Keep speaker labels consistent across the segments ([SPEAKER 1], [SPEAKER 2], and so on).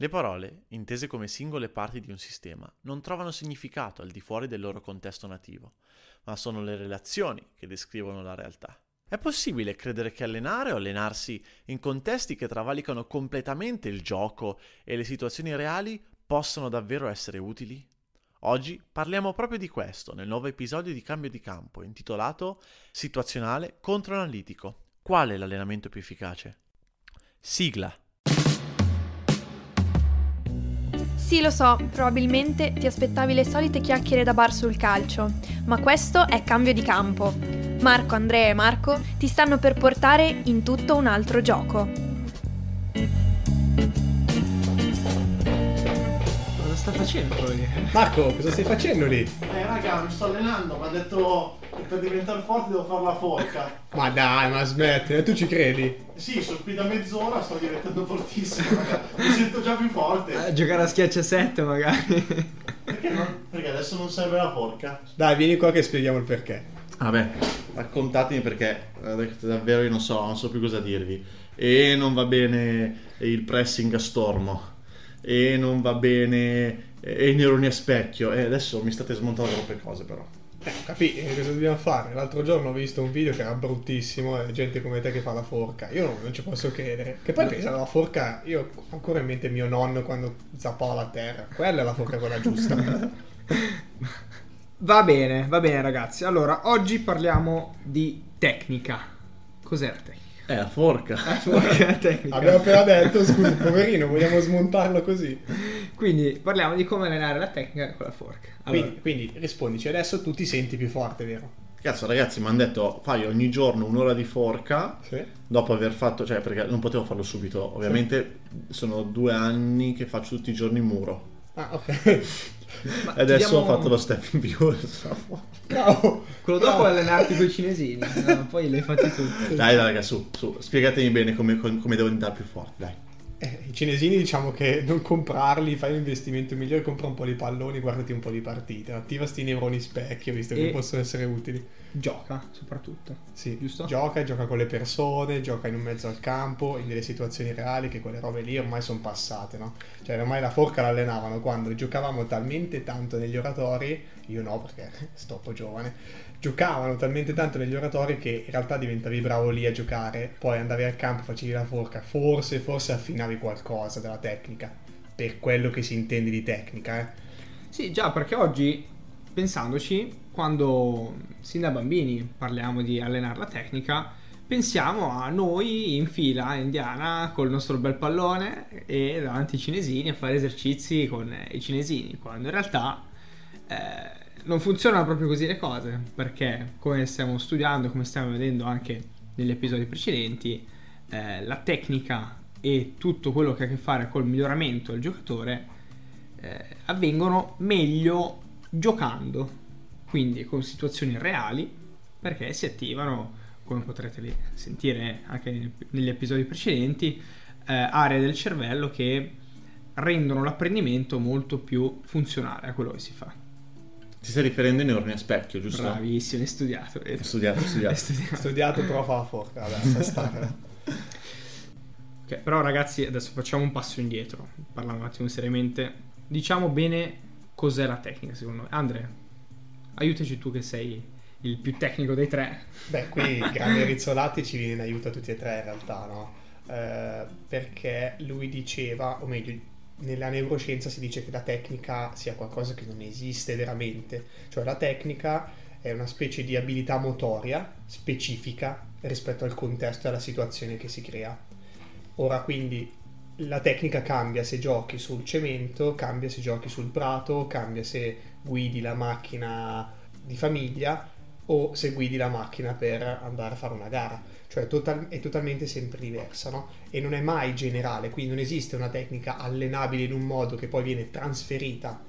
[SPEAKER 1] Le parole, intese come singole parti di un sistema, non trovano significato al di fuori del loro contesto nativo, ma sono le relazioni che descrivono la realtà. È possibile credere che allenare o allenarsi in contesti che travalicano completamente il gioco e le situazioni reali possano davvero essere utili? Oggi parliamo proprio di questo nel nuovo episodio di Cambio di Campo intitolato Situazionale contro analitico. Qual è l'allenamento più efficace? Sigla.
[SPEAKER 2] Sì, lo so, probabilmente ti aspettavi le solite chiacchiere da bar sul calcio, ma questo è cambio di campo. Marco, Andrea e Marco ti stanno per portare in tutto un altro gioco.
[SPEAKER 3] Sta facendo lui?
[SPEAKER 4] Marco, cosa stai facendo lì?
[SPEAKER 5] Eh raga, mi sto allenando, mi ha detto che per diventare forte devo fare la forca.
[SPEAKER 4] Ma dai, ma smetti, tu ci credi?
[SPEAKER 5] Sì, sono qui da mezz'ora, sto diventando fortissimo, raga. Mi sento già più forte.
[SPEAKER 3] A giocare a schiaccia 7 magari.
[SPEAKER 5] Perché, non? Perché adesso non serve la forca.
[SPEAKER 4] Dai, vieni qua che spieghiamo il perché.
[SPEAKER 5] Vabbè, raccontatemi perché eh, davvero io non so, non so più cosa dirvi. E non va bene il pressing a stormo e non va bene e i neuroni a specchio. E adesso mi state smontando troppe cose però.
[SPEAKER 4] Eh, capito cosa dobbiamo fare? L'altro giorno ho visto un video che era bruttissimo e gente come te che fa la forca. Io non, non ci posso credere. Che poi pensa alla forca io ho ancora in mente mio nonno quando zappava la terra. Quella è la forca quella giusta.
[SPEAKER 3] Va bene va bene ragazzi. Allora oggi parliamo di tecnica. Cos'è la tecnica?
[SPEAKER 5] È la forca. La
[SPEAKER 3] forca tecnica.
[SPEAKER 4] Abbiamo appena detto, scusi, poverino, vogliamo smontarlo così.
[SPEAKER 3] Quindi parliamo di come allenare la tecnica con la forca.
[SPEAKER 4] Allora. Quindi, quindi rispondici, adesso tu ti senti più forte, vero?
[SPEAKER 5] Cazzo, ragazzi, mi hanno detto fai ogni giorno un'ora di forca. Sì. Dopo aver fatto, cioè, perché non potevo farlo subito. Ovviamente sì. sono due anni che faccio tutti i giorni muro.
[SPEAKER 4] Ah, ok.
[SPEAKER 5] Ma adesso diamo... ho fatto lo step in più.
[SPEAKER 3] No, quello dopo è allenarti con i cinesini, no, poi le hai fatti tutti.
[SPEAKER 5] Dai, dai, raga, su, su, spiegatemi bene come, come devo diventare più forte, dai.
[SPEAKER 4] Eh, I cinesini diciamo che non comprarli, fai un investimento migliore, compra un po' di palloni, guardati un po' di partite, attiva sti neuroni specchio visto e che possono essere utili.
[SPEAKER 3] Gioca soprattutto.
[SPEAKER 4] Sì, giusto? Gioca, gioca con le persone, gioca in un mezzo al campo, in delle situazioni reali che quelle robe lì ormai sono passate, no? Cioè ormai la forca l'allenavano quando giocavamo talmente tanto negli oratori, io no perché sto un po' giovane, giocavano talmente tanto negli oratori che in realtà diventavi bravo lì a giocare, poi andavi al campo, facevi la forca, forse, forse affinavi qualcosa della tecnica, per quello che si intende di tecnica, eh.
[SPEAKER 3] Sì, già, perché oggi, pensandoci, quando sin da bambini parliamo di allenare la tecnica, pensiamo a noi in fila indiana col nostro bel pallone e davanti ai cinesini a fare esercizi con i cinesini, quando in realtà... Eh, non funzionano proprio così le cose, perché come stiamo studiando, come stiamo vedendo anche negli episodi precedenti, eh, la tecnica e tutto quello che ha a che fare col miglioramento del giocatore eh, avvengono meglio giocando, quindi con situazioni reali, perché si attivano, come potrete sentire anche negli episodi precedenti, eh, aree del cervello che rendono l'apprendimento molto più funzionale a quello che si fa.
[SPEAKER 5] Ti stai riferendo ai neuroni a specchio, giusto?
[SPEAKER 3] Bravissimo, hai studiato.
[SPEAKER 5] Hai studiato, studiato.
[SPEAKER 4] studiato. studiato, però fa la forca, vabbè, stare.
[SPEAKER 3] ok, però ragazzi, adesso facciamo un passo indietro, parliamo un attimo seriamente. Diciamo bene cos'è la tecnica, secondo me. Andre, aiutaci tu che sei il più tecnico dei tre.
[SPEAKER 4] Beh, qui il grande Rizzolatti ci viene in aiuto a tutti e tre in realtà, no? Eh, perché lui diceva, o meglio, nella neuroscienza si dice che la tecnica sia qualcosa che non esiste veramente, cioè la tecnica è una specie di abilità motoria specifica rispetto al contesto e alla situazione che si crea. Ora quindi la tecnica cambia se giochi sul cemento, cambia se giochi sul prato, cambia se guidi la macchina di famiglia o se guidi la macchina per andare a fare una gara cioè total- è totalmente sempre diversa, no? E non è mai generale, quindi non esiste una tecnica allenabile in un modo che poi viene trasferita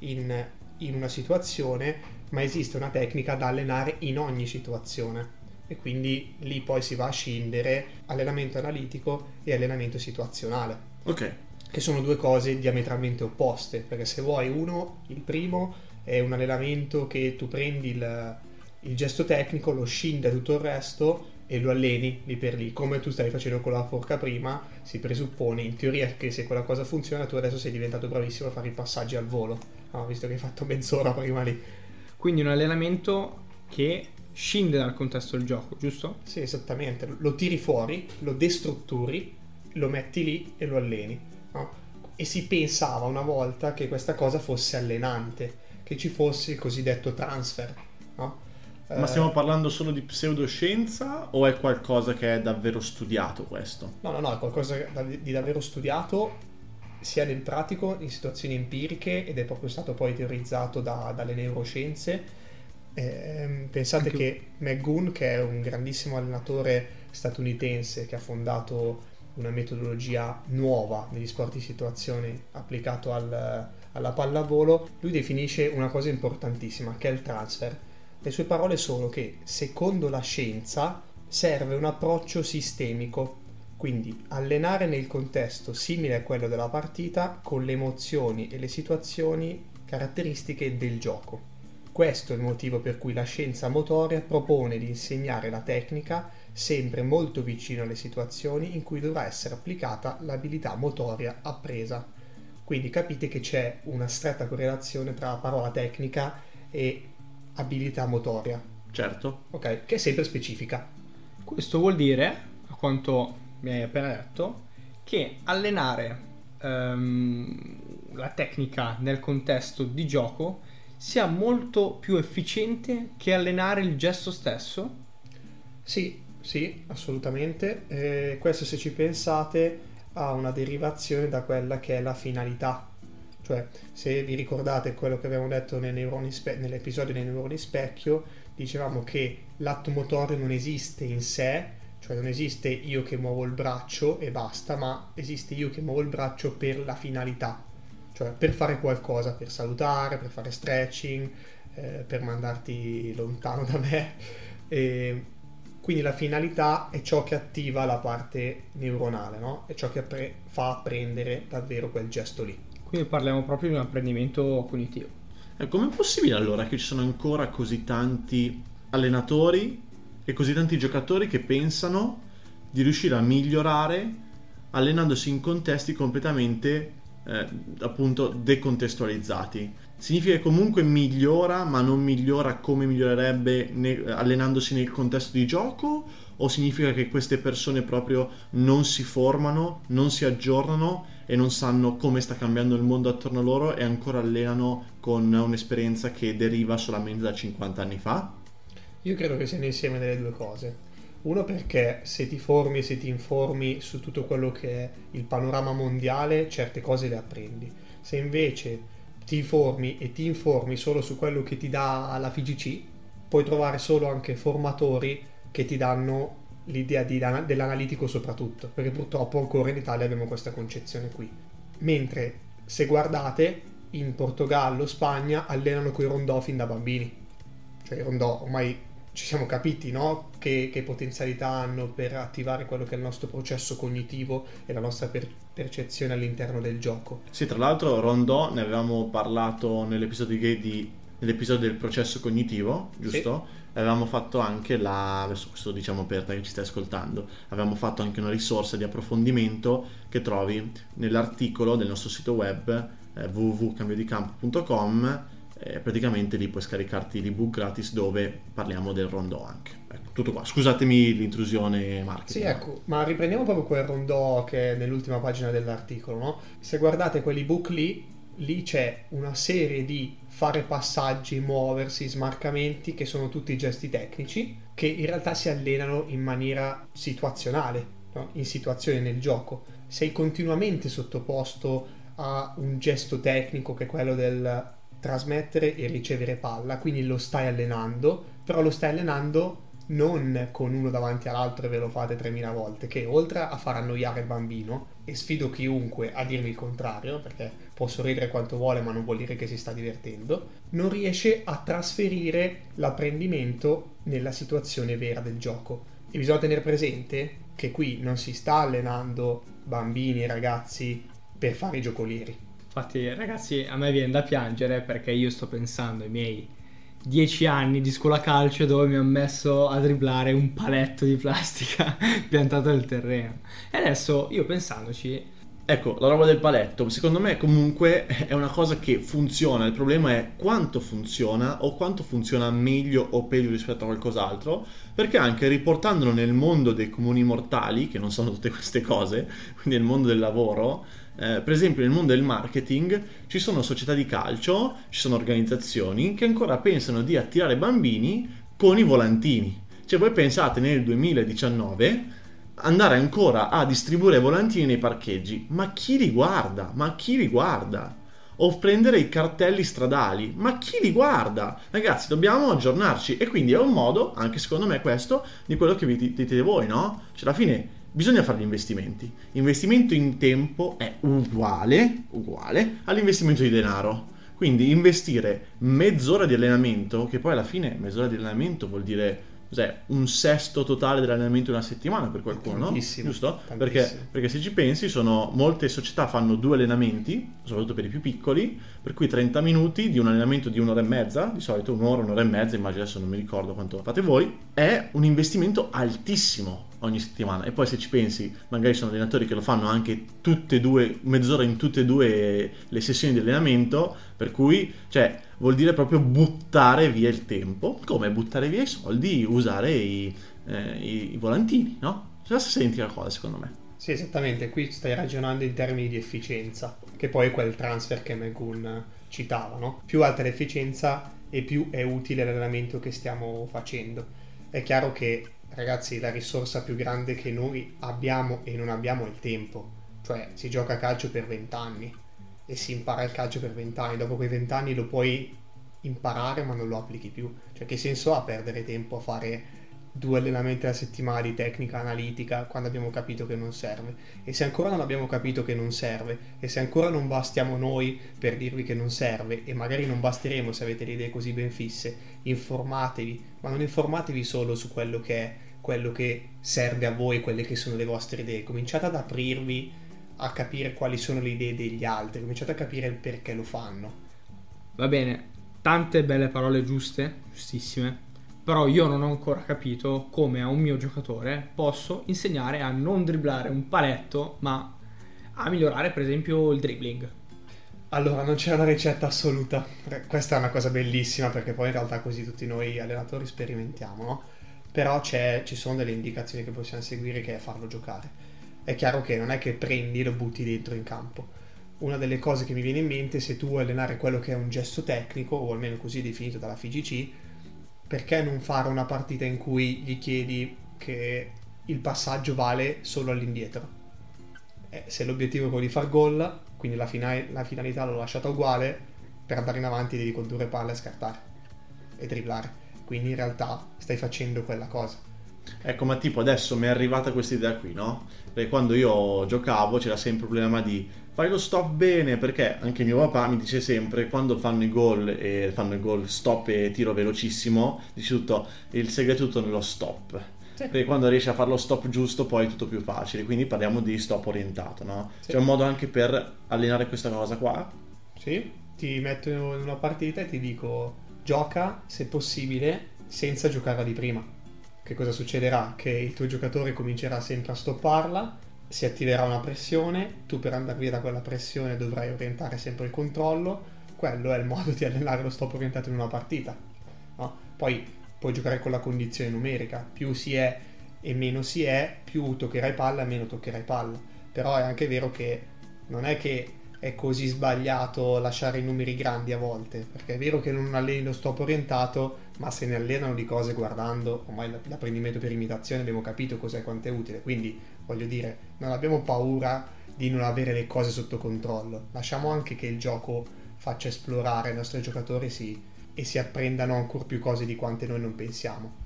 [SPEAKER 4] in, in una situazione, ma esiste una tecnica da allenare in ogni situazione. E quindi lì poi si va a scindere allenamento analitico e allenamento situazionale.
[SPEAKER 5] Ok.
[SPEAKER 4] Che sono due cose diametralmente opposte, perché se vuoi uno, il primo è un allenamento che tu prendi il, il gesto tecnico, lo scinde da tutto il resto e lo alleni lì per lì, come tu stavi facendo con la forca prima, si presuppone in teoria che se quella cosa funziona tu adesso sei diventato bravissimo a fare i passaggi al volo, no, visto che hai fatto mezz'ora prima lì.
[SPEAKER 3] Quindi un allenamento che scinde dal contesto del gioco, giusto?
[SPEAKER 4] Sì, esattamente, lo tiri fuori, lo destrutturi, lo metti lì e lo alleni. No? E si pensava una volta che questa cosa fosse allenante, che ci fosse il cosiddetto transfer. No?
[SPEAKER 5] Ma stiamo parlando solo di pseudoscienza o è qualcosa che è davvero studiato questo?
[SPEAKER 4] No, no, no, è qualcosa di davvero studiato sia nel pratico, in situazioni empiriche ed è proprio stato poi teorizzato da, dalle neuroscienze. Eh, pensate Anche... che McGoon, che è un grandissimo allenatore statunitense che ha fondato una metodologia nuova negli sport di situazione applicato al, alla pallavolo, lui definisce una cosa importantissima che è il transfer. Le sue parole sono che, secondo la scienza, serve un approccio sistemico, quindi allenare nel contesto simile a quello della partita con le emozioni e le situazioni caratteristiche del gioco. Questo è il motivo per cui la scienza motoria propone di insegnare la tecnica sempre molto vicino alle situazioni in cui dovrà essere applicata l'abilità motoria appresa. Quindi capite che c'è una stretta correlazione tra la parola tecnica e abilità motoria.
[SPEAKER 5] Certo.
[SPEAKER 4] Ok, che è sempre specifica.
[SPEAKER 3] Questo vuol dire, a quanto mi hai appena detto, che allenare um, la tecnica nel contesto di gioco sia molto più efficiente che allenare il gesto stesso?
[SPEAKER 4] Sì, sì, assolutamente. Eh, questo se ci pensate ha una derivazione da quella che è la finalità cioè, se vi ricordate quello che abbiamo detto spe- nell'episodio dei neuroni specchio, dicevamo che l'atto motorio non esiste in sé, cioè non esiste io che muovo il braccio e basta, ma esiste io che muovo il braccio per la finalità, cioè per fare qualcosa, per salutare, per fare stretching, eh, per mandarti lontano da me. E quindi la finalità è ciò che attiva la parte neuronale, no? È ciò che appre- fa apprendere davvero quel gesto lì.
[SPEAKER 3] Quindi parliamo proprio di un apprendimento cognitivo.
[SPEAKER 5] E com'è possibile allora che ci sono ancora così tanti allenatori e così tanti giocatori che pensano di riuscire a migliorare allenandosi in contesti completamente eh, appunto decontestualizzati? Significa che comunque migliora, ma non migliora come migliorerebbe ne- allenandosi nel contesto di gioco? O significa che queste persone proprio non si formano, non si aggiornano e non sanno come sta cambiando il mondo attorno a loro e ancora allenano con un'esperienza che deriva solamente da 50 anni fa?
[SPEAKER 4] Io credo che sia l'insieme delle due cose. Uno perché se ti formi e se ti informi su tutto quello che è il panorama mondiale, certe cose le apprendi. Se invece ti formi e ti informi solo su quello che ti dà la FIGC, puoi trovare solo anche formatori che ti danno l'idea di, dell'analitico soprattutto, perché purtroppo ancora in Italia abbiamo questa concezione qui. Mentre se guardate in Portogallo, Spagna allenano coi rondò fin da bambini. Cioè i rondò ormai ci siamo capiti, no? Che, che, potenzialità hanno per attivare quello che è il nostro processo cognitivo e la nostra per- percezione all'interno del gioco.
[SPEAKER 5] Sì, tra l'altro rondò ne avevamo parlato nell'episodio, di, nell'episodio del processo cognitivo, giusto? Sì avevamo fatto anche la, adesso questo diciamo per te che ci stai ascoltando, avevamo fatto anche una risorsa di approfondimento che trovi nell'articolo del nostro sito web eh, www.cambiodicampo.com eh, praticamente lì puoi scaricarti l'ebook gratis dove parliamo del rondò anche. Ecco, tutto qua. Scusatemi l'intrusione marketing.
[SPEAKER 4] Sì, ecco, ma riprendiamo proprio quel rondò che è nell'ultima pagina dell'articolo, no? Se guardate quell'ebook lì, lì c'è una serie di fare passaggi, muoversi, smarcamenti, che sono tutti gesti tecnici, che in realtà si allenano in maniera situazionale, no? in situazioni nel gioco. Sei continuamente sottoposto a un gesto tecnico che è quello del trasmettere e ricevere palla, quindi lo stai allenando, però lo stai allenando non con uno davanti all'altro e ve lo fate 3000 volte, che oltre a far annoiare il bambino, e sfido chiunque a dirmi il contrario, perché può sorridere quanto vuole ma non vuol dire che si sta divertendo, non riesce a trasferire l'apprendimento nella situazione vera del gioco. E bisogna tenere presente che qui non si sta allenando bambini e ragazzi per fare i giocolieri.
[SPEAKER 3] Infatti ragazzi a me viene da piangere perché io sto pensando ai miei dieci anni di scuola calcio dove mi hanno messo a dribblare un paletto di plastica piantato nel terreno. E adesso io pensandoci,
[SPEAKER 5] Ecco, la roba del paletto, secondo me comunque è una cosa che funziona, il problema è quanto funziona o quanto funziona meglio o peggio rispetto a qualcos'altro, perché anche riportandolo nel mondo dei comuni mortali, che non sono tutte queste cose, quindi nel mondo del lavoro, eh, per esempio nel mondo del marketing ci sono società di calcio, ci sono organizzazioni che ancora pensano di attirare bambini con i volantini. Cioè voi pensate nel 2019 andare ancora a distribuire volantini nei parcheggi. Ma chi li guarda? Ma chi li guarda? O prendere i cartelli stradali. Ma chi li guarda? Ragazzi, dobbiamo aggiornarci. E quindi è un modo, anche secondo me questo, di quello che vi dite voi, no? Cioè, alla fine bisogna fare gli investimenti. Investimento in tempo è uguale, uguale all'investimento di denaro. Quindi investire mezz'ora di allenamento, che poi alla fine mezz'ora di allenamento vuol dire cos'è, un sesto totale dell'allenamento in una settimana per qualcuno,
[SPEAKER 4] Tantissimo,
[SPEAKER 5] giusto?
[SPEAKER 4] tantissimo.
[SPEAKER 5] Perché, perché se ci pensi, sono, molte società fanno due allenamenti, soprattutto per i più piccoli, per cui 30 minuti di un allenamento di un'ora e mezza, di solito un'ora, un'ora e mezza, immagino adesso non mi ricordo quanto fate voi, è un investimento altissimo ogni settimana. E poi se ci pensi, magari sono allenatori che lo fanno anche tutte e due, mezz'ora in tutte e due le sessioni di allenamento, per cui, cioè, vuol dire proprio buttare via il tempo, come buttare via i soldi, usare i, eh, i, volantini, no? Cioè, la stessa identica cosa, secondo me.
[SPEAKER 4] Sì, esattamente, qui stai ragionando in termini di efficienza, che poi è quel transfer che Megun citava, no? Più alta l'efficienza e più è utile l'allenamento che stiamo facendo. È chiaro che, ragazzi, la risorsa più grande che noi abbiamo e non abbiamo è il tempo, cioè si gioca a calcio per 20 anni e si impara il calcio per 20 anni, dopo quei 20 anni lo puoi imparare ma non lo applichi più, cioè che senso ha perdere tempo a fare due allenamenti alla settimana di tecnica analitica quando abbiamo capito che non serve. E se ancora non abbiamo capito che non serve, e se ancora non bastiamo noi per dirvi che non serve, e magari non basteremo se avete le idee così ben fisse, informatevi, ma non informatevi solo su quello che è quello che serve a voi, quelle che sono le vostre idee. Cominciate ad aprirvi a capire quali sono le idee degli altri, cominciate a capire il perché lo fanno.
[SPEAKER 3] va bene, tante belle parole giuste, giustissime, però io non ho ancora capito come a un mio giocatore posso insegnare a non dribblare un paletto, ma a migliorare per esempio il dribbling.
[SPEAKER 4] Allora, non c'è una ricetta assoluta. Eh, Questa è una cosa bellissima perché poi in realtà così tutti noi allenatori sperimentiamo, no? Però ci sono delle indicazioni che possiamo seguire che è farlo giocare. È chiaro che non è che prendi e lo butti dentro in campo. Una delle cose che mi viene in mente, se tu vuoi allenare quello che è un gesto tecnico, o almeno così definito dalla FIGC, perché non fare una partita in cui gli chiedi che il passaggio vale solo all'indietro? Eh, se l'obiettivo è quello di far gol, quindi la, fina- la finalità l'ho lasciata uguale, per andare in avanti devi condurre palle e scartare e dribblare. Quindi in realtà stai facendo quella cosa.
[SPEAKER 5] Ecco, ma tipo adesso mi è arrivata questa idea qui, no? Perché quando io giocavo c'era sempre il problema di fai lo stop bene, perché anche mio papà mi dice sempre quando fanno i gol e fanno il gol stop e tiro velocissimo, dice tutto il segreto è tutto nello stop. Perché quando riesci a fare lo stop giusto poi è tutto più facile, quindi parliamo di stop orientato, no?
[SPEAKER 4] Sì.
[SPEAKER 5] C'è un modo anche per allenare questa cosa qua?
[SPEAKER 4] Sì, ti metto in una partita e ti dico gioca se possibile senza giocare di prima. Che cosa succederà? Che il tuo giocatore comincerà sempre a stopparla, si attiverà una pressione, tu per andare via da quella pressione dovrai orientare sempre il controllo, quello è il modo di allenare lo stop orientato in una partita. no? Poi puoi giocare con la condizione numerica, più si è e meno si è, più toccherai palla e meno toccherai palla. Però è anche vero che non è che è così sbagliato lasciare i numeri grandi a volte, perché è vero che non alleni lo stop orientato, ma se ne allenano di cose guardando, ormai l'apprendimento per imitazione abbiamo capito cos'è quanto è utile, quindi voglio dire, non abbiamo paura di non avere le cose sotto controllo, lasciamo anche che il gioco faccia esplorare i nostri giocatori sì, e si apprendano ancora più cose di quante noi non pensiamo.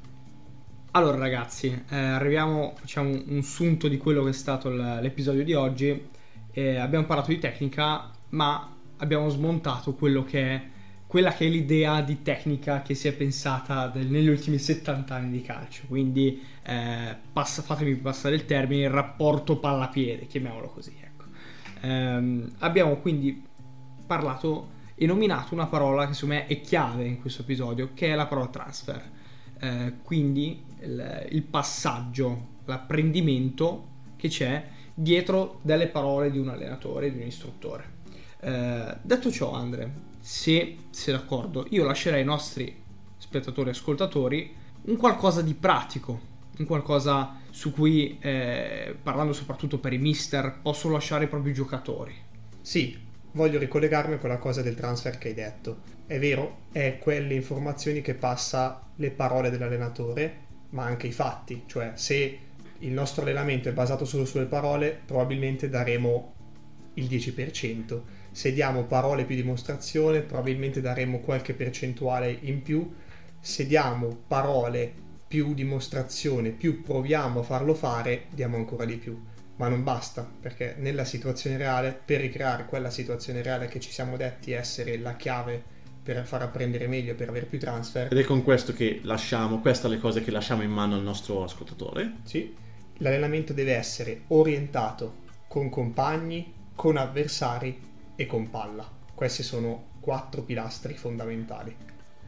[SPEAKER 3] Allora ragazzi, eh, arriviamo, facciamo un sunto di quello che è stato l'episodio di oggi. Eh, abbiamo parlato di tecnica, ma abbiamo smontato quello che è quella che è l'idea di tecnica che si è pensata del- negli ultimi 70 anni di calcio. Quindi eh, passa- fatemi passare il termine, il rapporto palla-piede, chiamiamolo così. Ecco. Ehm, abbiamo quindi parlato e nominato una parola che secondo me è chiave in questo episodio, che è la parola transfer. Eh, quindi il, il passaggio, l'apprendimento che c'è dietro delle parole di un allenatore, di un istruttore. Eh, detto ciò, Andre, se sei d'accordo, io lascerei ai nostri spettatori e ascoltatori un qualcosa di pratico, un qualcosa su cui, eh, parlando soprattutto per i mister, posso lasciare i propri giocatori.
[SPEAKER 4] Sì, voglio ricollegarmi a quella cosa del transfer che hai detto. È vero, è quelle informazioni che passa le parole dell'allenatore, ma anche i fatti, cioè se il nostro allenamento è basato solo sulle parole, probabilmente daremo il 10%. Se diamo parole più dimostrazione, probabilmente daremo qualche percentuale in più. Se diamo parole più dimostrazione, più proviamo a farlo fare, diamo ancora di più. Ma non basta, perché nella situazione reale, per ricreare quella situazione reale che ci siamo detti essere la chiave per far apprendere meglio, per avere più transfer.
[SPEAKER 5] Ed è con questo che lasciamo, queste le cose che lasciamo in mano al nostro ascoltatore.
[SPEAKER 4] Sì, l'allenamento deve essere orientato con compagni, con avversari e con palla. Questi sono quattro pilastri fondamentali.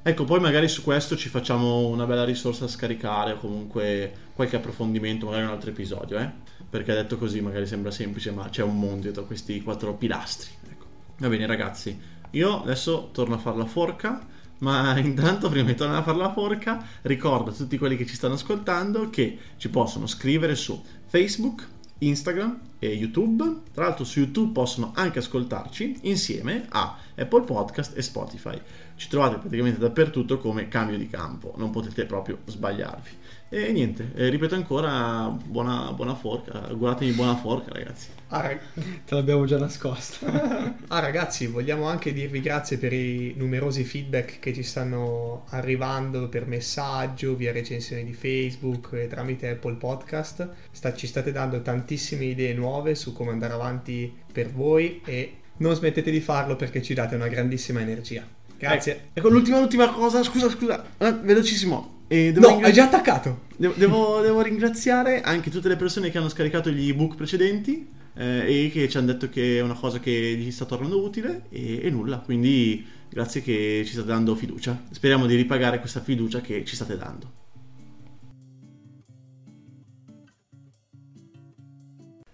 [SPEAKER 5] Ecco, poi magari su questo ci facciamo una bella risorsa da scaricare o comunque qualche approfondimento, magari un altro episodio, eh? Perché detto così magari sembra semplice, ma c'è un mondo dietro questi quattro pilastri. Ecco. Va bene ragazzi, io adesso torno a fare la forca, ma intanto prima di tornare a fare la forca ricordo a tutti quelli che ci stanno ascoltando che ci possono scrivere su Facebook, Instagram e YouTube. Tra l'altro su YouTube possono anche ascoltarci insieme a Apple Podcast e Spotify. Ci trovate praticamente dappertutto come cambio di campo, non potete proprio sbagliarvi. E niente, eh, ripeto ancora, buona, buona forca, guardatemi buona forca ragazzi.
[SPEAKER 4] Ah,
[SPEAKER 3] Te l'abbiamo già nascosta.
[SPEAKER 4] ah, ragazzi, vogliamo anche dirvi grazie per i numerosi feedback che ci stanno arrivando per messaggio, via recensione di Facebook e tramite Apple Podcast. Sta- ci state dando tantissime idee nuove su come andare avanti per voi e non smettete di farlo perché ci date una grandissima energia. Grazie.
[SPEAKER 5] Ecco, ecco l'ultima, l'ultima cosa, scusa, scusa, eh, velocissimo. Eh,
[SPEAKER 4] No,
[SPEAKER 5] ringra-
[SPEAKER 4] hai già attaccato.
[SPEAKER 5] Devo, devo- devo ringraziare anche tutte le persone che hanno scaricato gli ebook precedenti eh, e che ci hanno detto che è una cosa che gli sta tornando utile e, e nulla. Quindi grazie che ci state dando fiducia. Speriamo di ripagare questa fiducia che ci state dando.